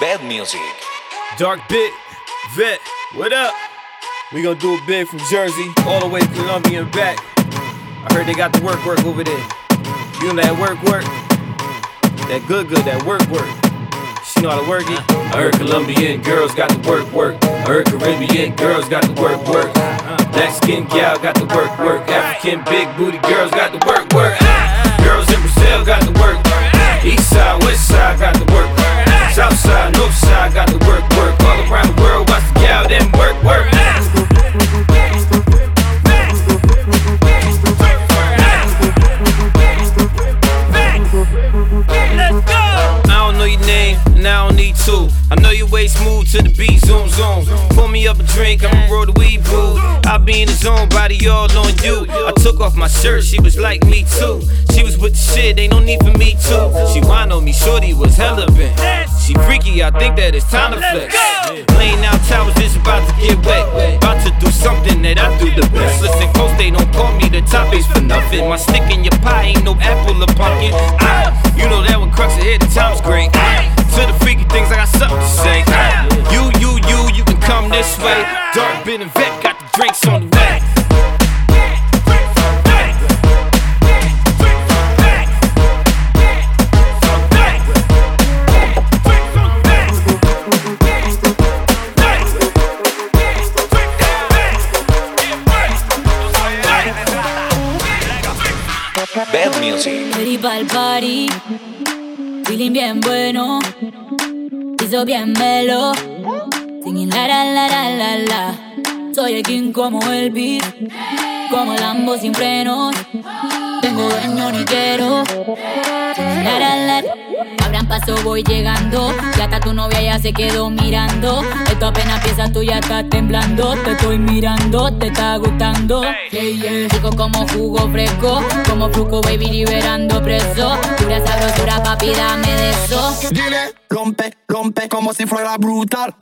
Bad music. Dark Bit, Vet, what up? We gonna do it big from Jersey all the way to Columbia and back. I heard they got the work work over there. You know that work work? That good good, that work work. She know how to work it. I heard Colombian girls got the work work. I heard Caribbean girls got the work work. Black skin gal got the work work. African big booty girls got the work work. Girls in Brazil got the work. Work. East side, west side got the work. South side, north side got the work work. All around the world, watch the gal them work work. And I don't need to. I know your way smooth to the beat, zoom, zoom. Pour me up a drink, I'ma roll the weed, boo. I be in the zone, body all on you. I took off my shirt, she was like me too. She was with the shit, ain't no need for me too. She whine on me, shorty was hella bent. She freaky, I think that it's time to flex. Laying out towers is about to get wet. About to do something that I do the best. Listen close, they don't call me the top ace for nothing. My stick in your pie ain't no apple or pumpkin. Ah, you know that when crux ahead, the time's great. Ah, to the freaky things, I got something to say. Ah, you, you, you, you can come this way. Dark bin and vet got the drinks on the way. Ready pa'l party, feeling bien bueno, hizo bien melo, singing la la la la la la. Soy el king como el beat, como Lambo sin frenos, tengo dueño ni quiero. La. Abran paso, voy llegando. Ya hasta tu novia ya se quedó mirando. Esto apenas empieza, tú ya estás temblando. Te estoy mirando, te está gustando. Yeah, yeah. Rico como jugo fresco. Como fruco, baby, liberando preso. Pura sabrosura, papi, dame de eso. Dile, rompe, rompe como si fuera brutal.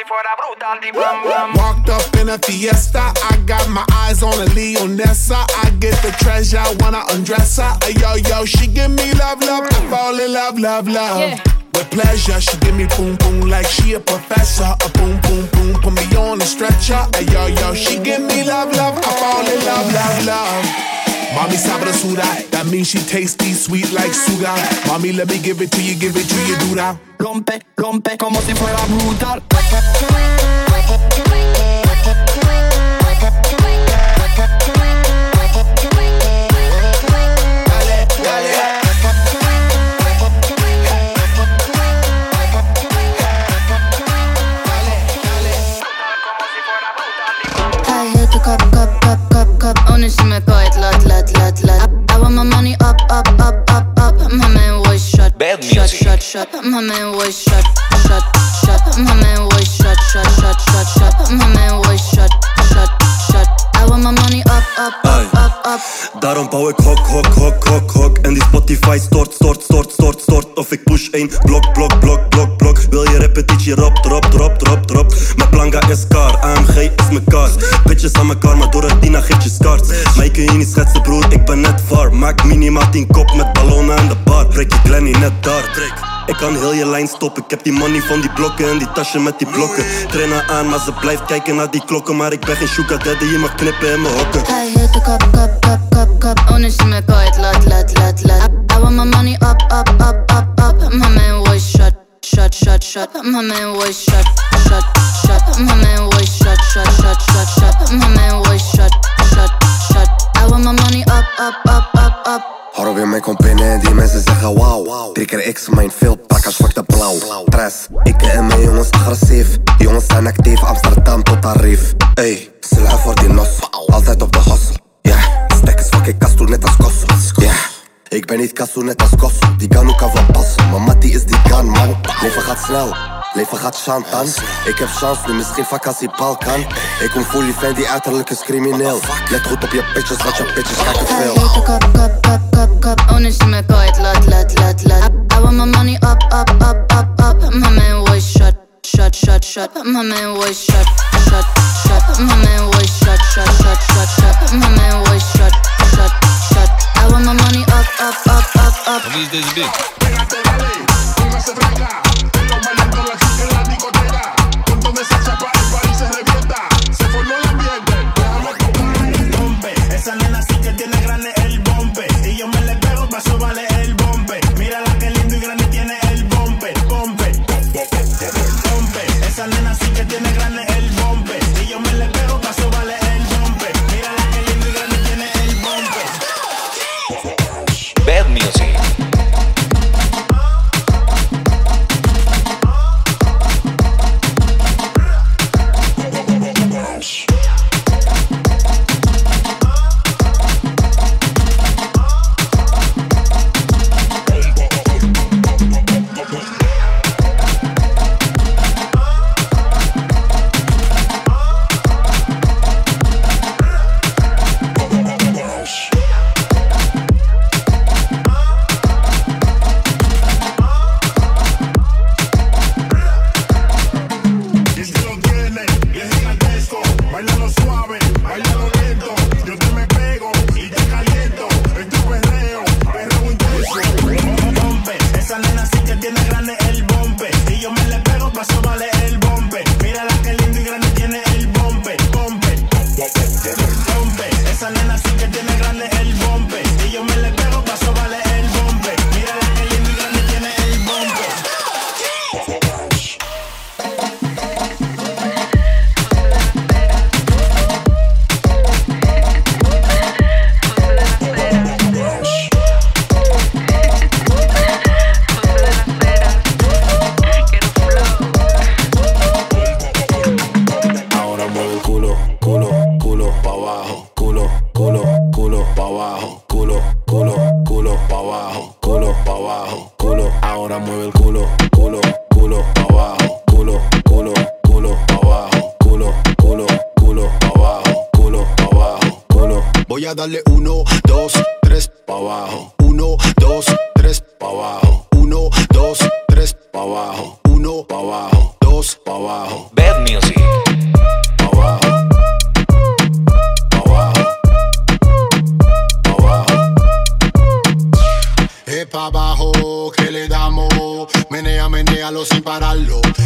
Si fuera brutal. Di blam, blam. Walked up in a fiesta, I got my eyes on a Leonessa. I get the treasure when I undress her. Ay, yo, yo, she give me love, love, I fall in love, love, love. Yeah. With pleasure, she give me boom, boom, like she a professor. A boom, boom, boom, put me on a stretcher. Ay, yo, yo, she give me love, love, I fall Mommy sabrosura, that means she tasty, sweet like sugar. Mommy, let me give it to you, give it to you, that. Rompe, rompe como si fuera brutal. Shot My man was shot, shot, shot My man was shot, shot, shot, shot, shot My man was shot, shot, shot I want my money up, up, up, up, up. Daarom bouw ik hok, hok, hok, hok, hok. En die Spotify stort, stort, stort, stort, stort. Of ik push één blok, blok, blok, blok, blok. Wil je repetitie, rap, drop, drop, drop, drop. Mijn planga is car, AMG is mijn kaart Bitches aan elkaar, maar door het Dina geeft je scars Mij kun je niet schetsen broer, ik ben net var. Maak minimaal 10 kop met ballonnen aan de bar. Breek je Glenny net daar, Drake ik kan heel je lijn stoppen, ik heb die money van die blokken en die tasje met die blokken. Trainer aan, maar ze blijft kijken naar die klokken. Maar ik ben geen sugar daddy, je mag knippen in mijn hokken. I hit the cup, cup, cup, cup, cup Ohne Stimme kalt, lat, lat, lat, lat I want my money up, up, up, up, up. My man was shot, shot, shot, shot My man was shot, shot, shot My man was shot, shot, shot, shot, shot My man was shot, shot, shot I want my money up, up, up, up, up. Hoor weer mij komt binnen. En die mensen zeggen wauw. Drie keer X, mijn veel pakkers fuck de blauw. Stress, ik en mijn jongens agressief. Jongens zijn actief, Amsterdam tot Tarief. Ey, sla voor die nos. Altijd op de ja yeah. Stek is fucking kastoel net als kosso, ja. yeah. Ik ben niet kasso net als Kosso, die Ganu ook wel pas. Maar is die kan man. Leven gaat snel, leven gaat chantan. Ik heb chance nu, misschien vakantie Balkan. Ik kom voor je fan, die uiterlijk is crimineel. Let goed op je pitches, wat je pitches kijken veel. kop, kop, kop, kop, kop. oh me kwijt, laat, laat, laat, laat. I want my money up, up, up, up, up. My man was shot, shot, shot, shot. My man was shot, shot, shot. My man was shot, shot, shot, shot. My man was shot, shot. want my money up, up, up, up, up. At least there's big.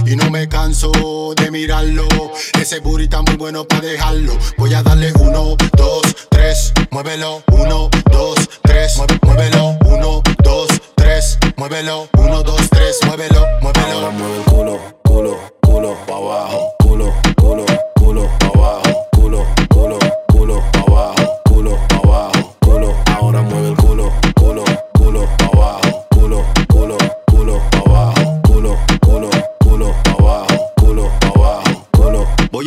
y no me canso de mirarlo. Ese booty está muy bueno para dejarlo. Voy a darle uno, dos, tres, muévelo. Uno, dos, tres, muévelo. Uno, dos, tres, muévelo. Uno, dos, tres, muévelo, muévelo. Ahora mueve el culo, culo, culo, pa' abajo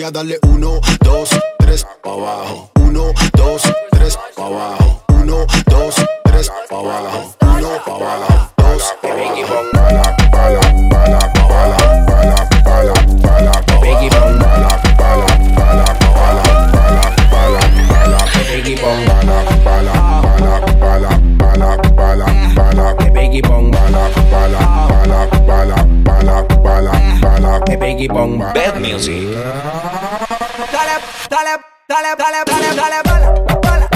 a darle uno, dos, tres, pa' abajo. Uno, dos, tres, pa' abajo. Uno, dos, tres, pa' abajo. Uno, pa' abajo. Dos, pa' abajo. Bad music dale, dale, dale, dale, dale, dale, bala, bala.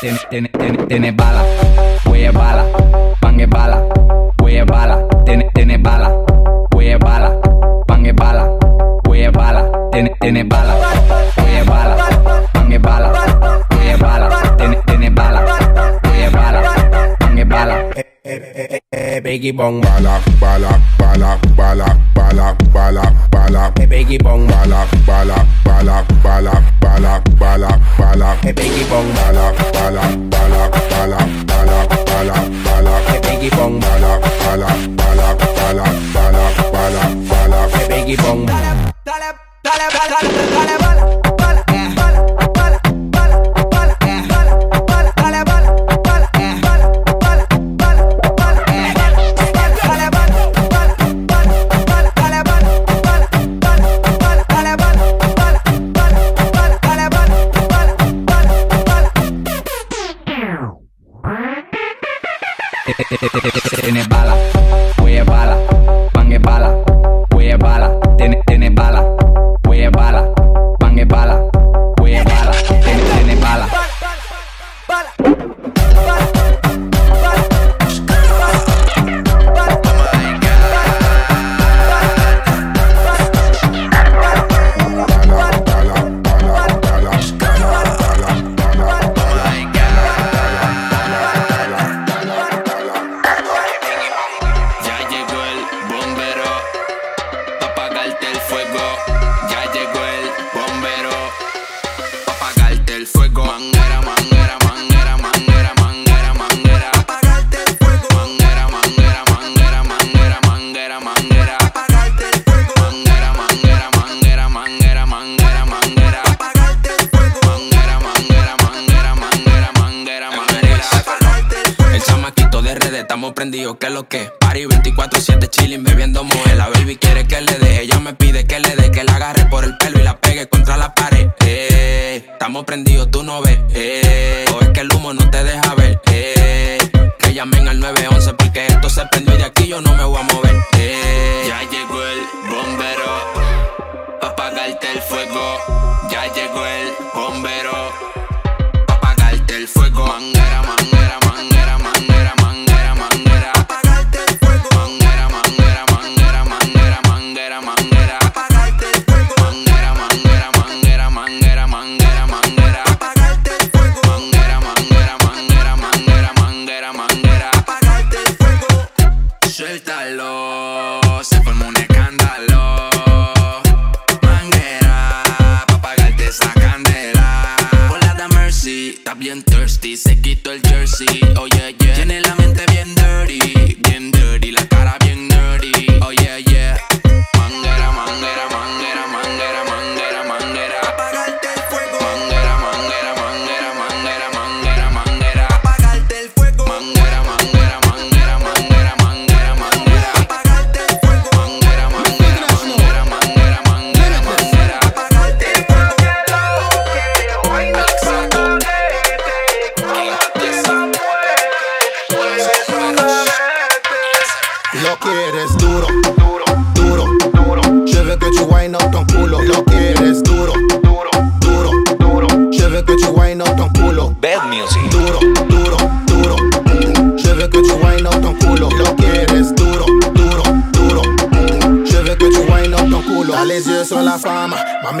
Tiene, tiene, tiene, tiene bala. peggy bong bala, bala, bala, bala, bala, bala, bala, hey peggy bong bala, bala, bala, bala, bala, bala, bala, hey peggy bong bala, bala, bala, bala, bala, bala, bala, hey peggy bong bala, bala, bala, bala, bala, bala, bala, hey peggy bong. Dale, dale, dale, dale, dale.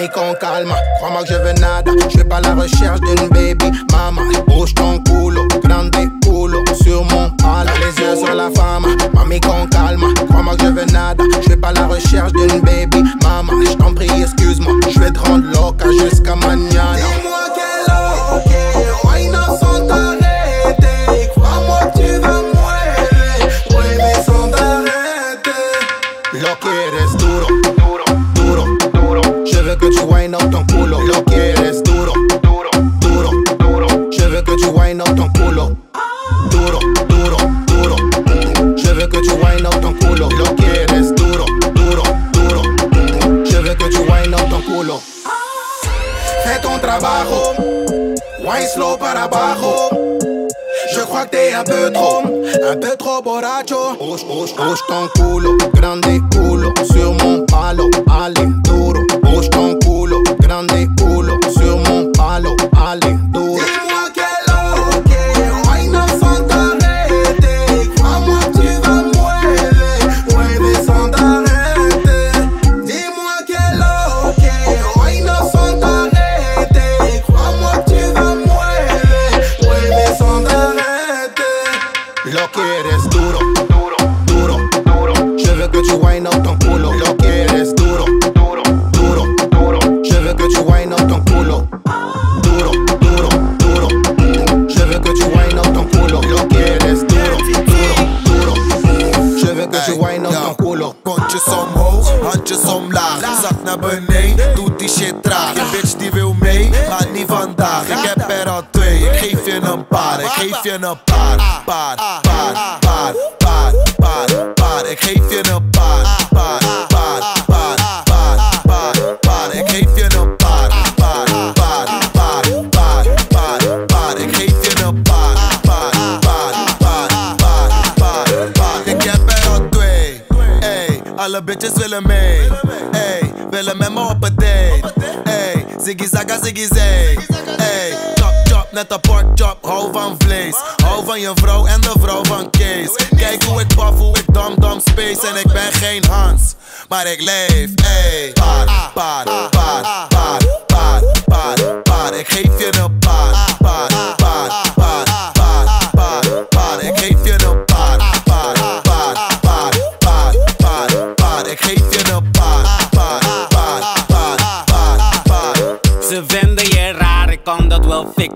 mi con calme, Crois-moi que je veux nada. Je vais pas à la recherche d'une hoş hoş een paar, paar, bad, bad, bad, bad. Ik geef je een paar, bad, bad, bad, bad, bad, bad, Ik geef je een bad, bad, bad, bad, bad, bad, bad. Ik geef je een bad, bad, bad, bad, bad, bad. paar. Ik heb er al twee, ey. Alle bitches willen mee, ey. Willen met me op een date, ey. Ziggy ziggy zay. Chop, chop, net apart. van je vrouw en de vrouw van Kees. Kijk hoe ik paf, hoe ik dam dam space. En ik ben geen Hans, maar ik leef. Ey, paar, paar, paar, paar, paar, paar. Ik geef je een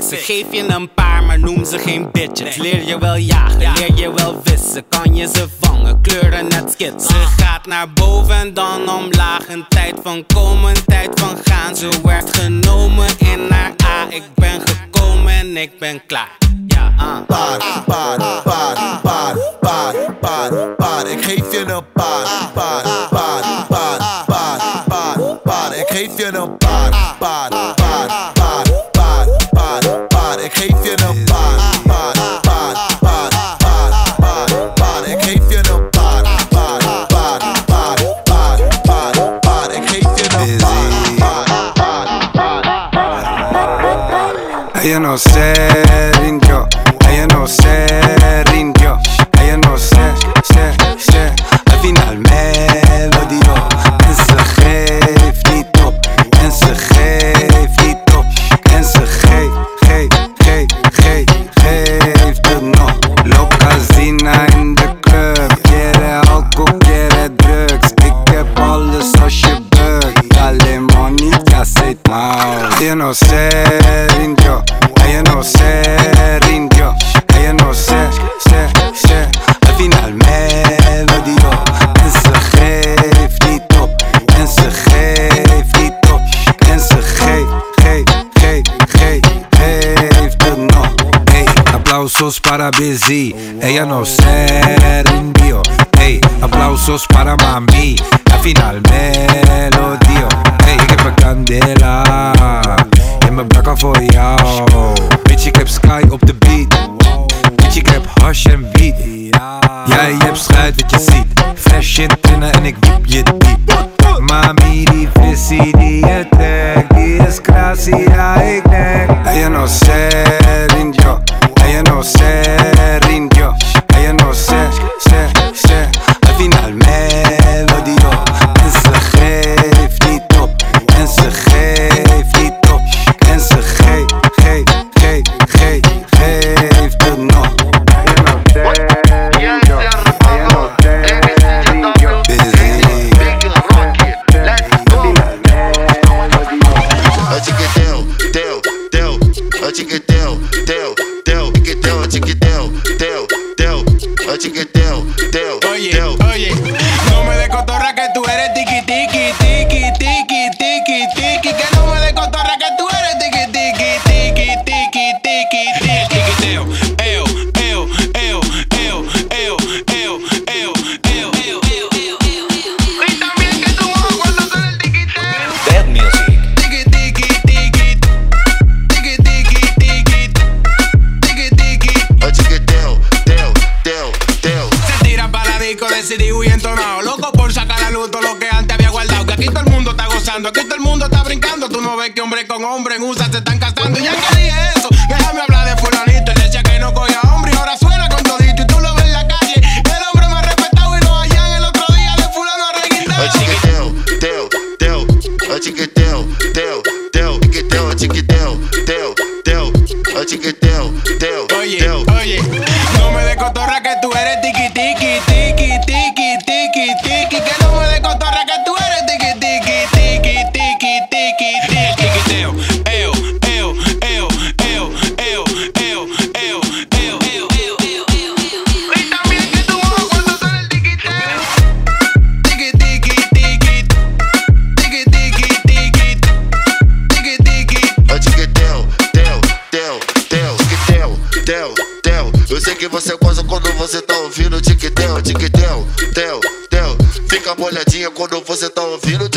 Ze geef je een paar, maar noem ze geen bitches. Leer je wel jagen, leer je wel wissen. Kan je ze vangen, kleuren net skits. Ze gaat naar boven en dan omlaag. Een tijd van komen, tijd van gaan. Ze werd genomen in naar A. Ik ben gekomen en ik ben klaar. Ja, uh. Paar, paar, paar, paar, paar, paar, paar. Ik geef je een paar, paar, paar, paar, paar, paar, paar. Ik geef je een paar, paar, paar, paar. ik geef je een paar, paar, paar, paar, paar, paar, paar, ik geef je een paar, paar, no sé. para BZ. Ella no se rindió. Ey, aplausos para mami. Al final me lo dio. Ey, ik heb een candela. In mijn bakken voor jou. Bitch, ik heb sky op de beat. Bitch, ik heb hush en beat Jij hebt schuit wat je ziet. Fresh in tinnen en ik wiep je diep. Mami, die visie die je trekt. Die is krasie, ik denk. Ella no se rindió. ella no se rindió. Diggy, diggy. quando você tá ouvindo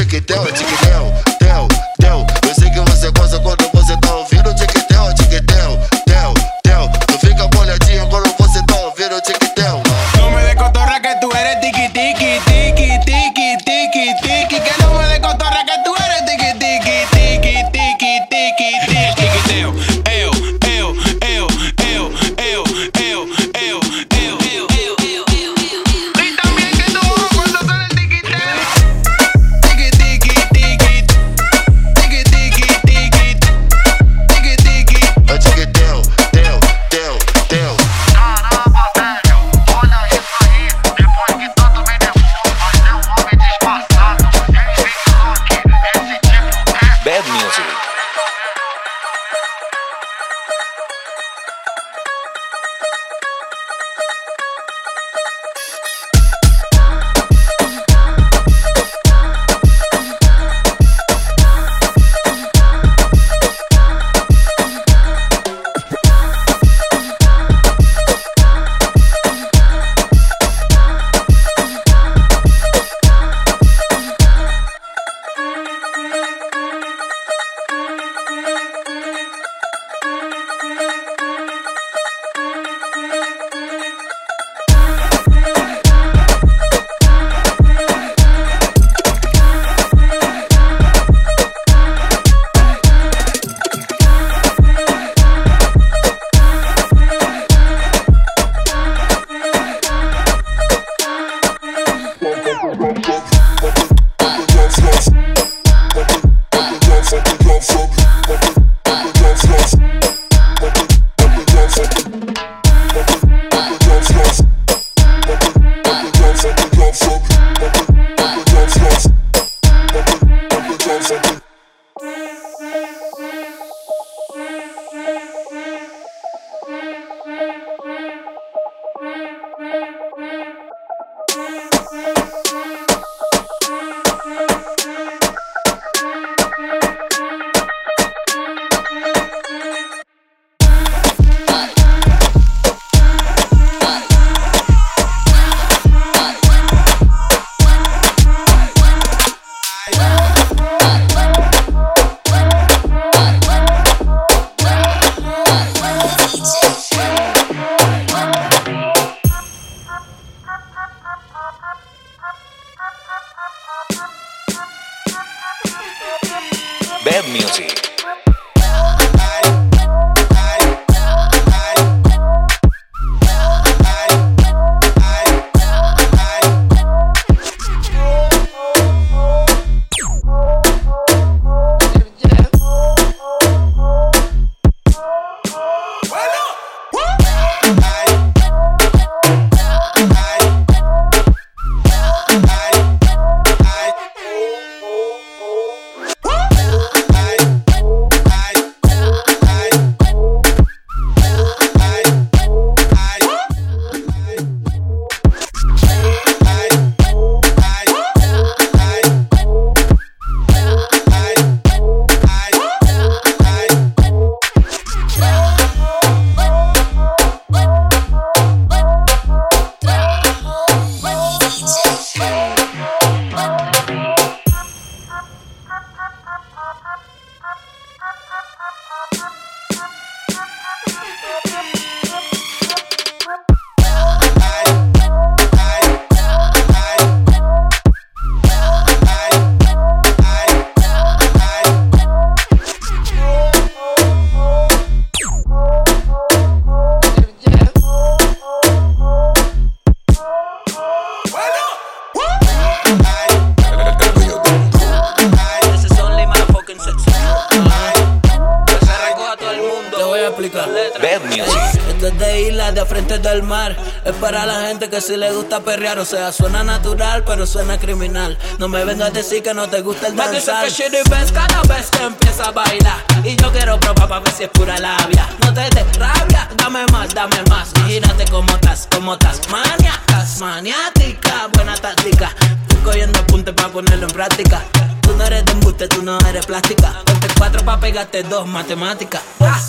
explicar. Bad music. Esto es de isla, de frente del mar. Es para la gente que si le gusta perrear. O sea, suena natural, pero suena criminal. No me vengas a decir que no te gusta el Me dice danzar. que she the best cada vez que empieza a bailar. Y yo quiero probar para ver si es pura labia. No te des rabia, dame más, dame más. Gírate como estás, como estás. Estás maniática, buena táctica. Estoy cogiendo apuntes para ponerlo en práctica. Tú no eres de embuste, tú no eres plástica. Ponte cuatro para pegarte dos, matemáticas.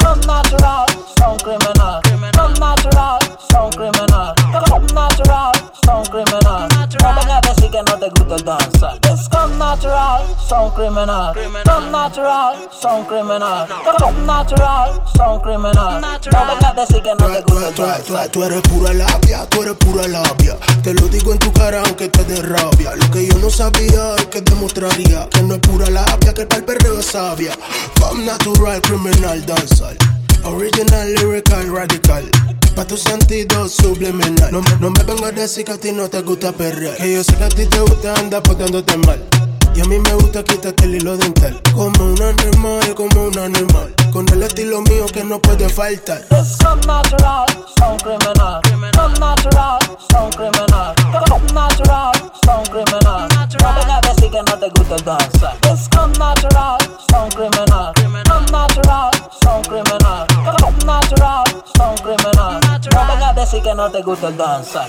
Son natural, son criminal. Son natural, son criminal. Son natural, son criminal. No vengas a decir que no te gusta el danzar. Es con natural, son criminal. Son natural, son criminal. Son natural, son criminal. No vengas a decir que no te gusta el danzar. tú eres pura labia, tú eres pura labia. Te lo digo en tu cara aunque te dé rabia. Lo que yo no sabía es que demostraría que no es pura labia, que el perreo es sabia. Fam natural, criminal, danzal. Original, lyrical, radical. Pa' tu sentido subliminal. No, no me vengas a decir que a ti no te gusta perrear. Que yo sé que a ti te gusta andar portándote mal. Y a mí me gusta quitarte el hilo dental. Como un animal, como un animal. Con el estilo mío que no puede faltar. Son natural, son criminal. Son natural, son criminal. Son natural, criminal. No vengas a decir que no te gusta el danzar. Es con natural, son criminal. Son natural, son criminal. Son natural, criminal. No vengas a decir que no te gusta el danzar.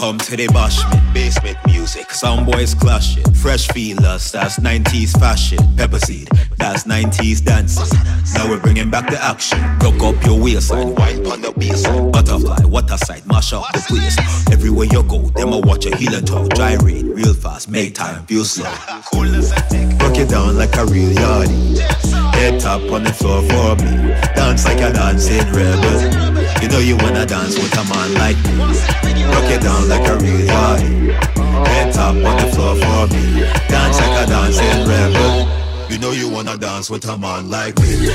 Welcome to the bashment, basement music. Some boys clashing, fresh feelers, that's 90s fashion. Pepper seed, that's 90s dancing. Now we're bringing back the action. Rock up your waistline, wine on the bass. Butterfly, a sight, mash up the place. Everywhere you go, them a watch a healer talk. Gyrate, real fast, make time, feel slow. Rock it down like a real yardie. Head top on the floor for me. Dance like a dancing rebel. You know you wanna dance with a man like me. Rock it down like a real yardie. Head top on the floor for me. Dance like a dancing rebel. You know you wanna dance with a man like me.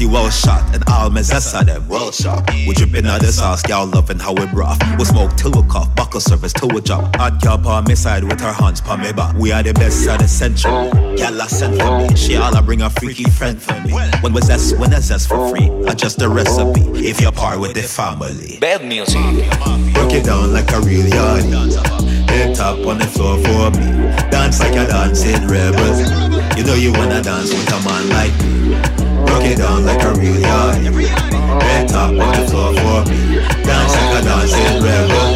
Party well shot and all mess of them well shot. We dripping out the sauce, y'all loving how we broth. We smoke till we cough, buckle service till we drop. Hot girl on me side with her hands on me back. We are the best of the century. Girl I sent for me, she all I bring a freaky friend for me. When was zest, when I zest for free, I just a recipe. If you're part with the family. Bad music. Broke it down like a real yardie. Head top on the floor for me. Dance like a dancing rebel. You know you wanna dance with a man like me. Broke it down like a real yardie. Head top on the floor for me. Dance like a dancing rebel.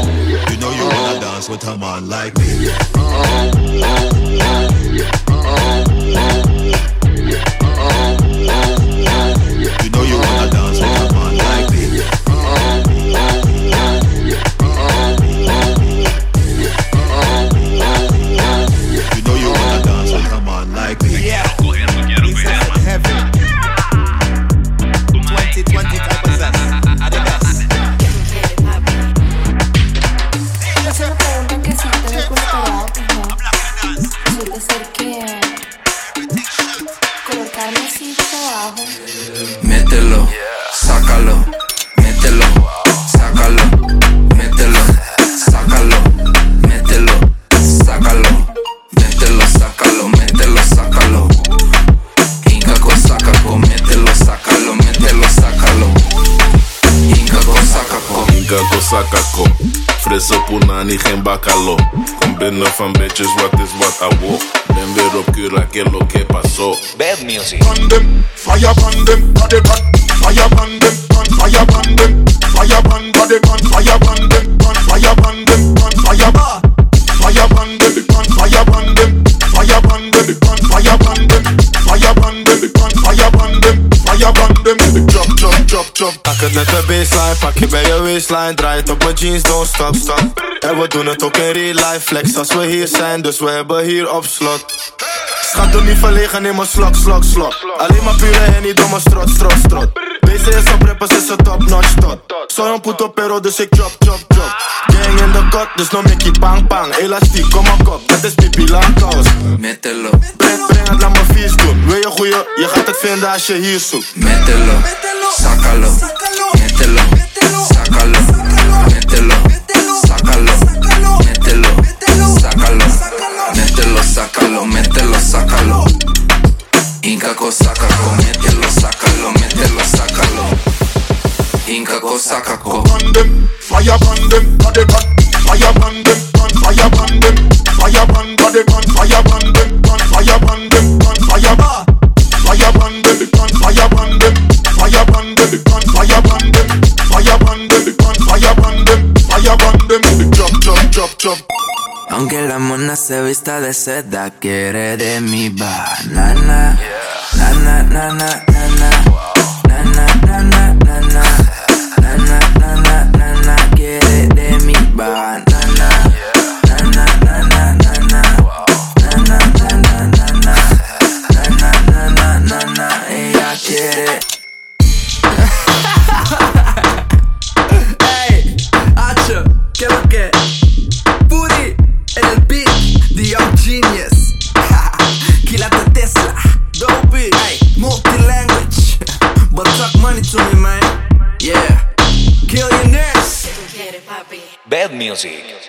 You know you wanna dance with a man like me. Frisse punani geen bakalo. Kom binnen van bitches, wat is wat awo. Ben weer op Cura, que lo que pasó. Bad music. Fire on them, body run. Fire on them, on fire on them. Fire on body run. Fire on them, on fire on them, on fire bar. Fire on them, on fire on them. Fire on them, on fire on them. Fire on them, on fire on them. Fire on them. Drop. Pak het net de baseline, pak je bij je waistline Draai het op mijn jeans, don't stop, stop En we doen het ook in real life Flex als we hier zijn, dus we hebben hier op slot Schat, doe niet verlegen, neem een slok, slok, slok. Alleen maar pure en niet domme strot, strot, strot. Is op rappers, is een top notch tot. Soy un puto pero, dus ik chop, chop, chop. Gang in de kot, dus no Mickey pang, pang. Elastiek, kom maar kop, dat is pipi lang kous. Mételo, Breng, breng het, laat me vies doen. Wil je goeie, je gaat het vinden als je hier zoekt. mételo, sácalo, mételo, sácalo, mételo, sácalo, mételo, sácalo, mételo, sácalo, mételo, sácalo. Inca sacaco, mételo, sácalo, mételo, sácalo. Inca sacaco. Fire on them, body on fire on them, on fire on them, fire on body on fire on them, on fire on them, on fire. Ah! Fire on them, on fire on Aunque la mona se vista de seda, quiere de mi banana. Nana, nana, nana. Nana, nana, nana. Nana, nana, nana. Quiere de mi banana. Music.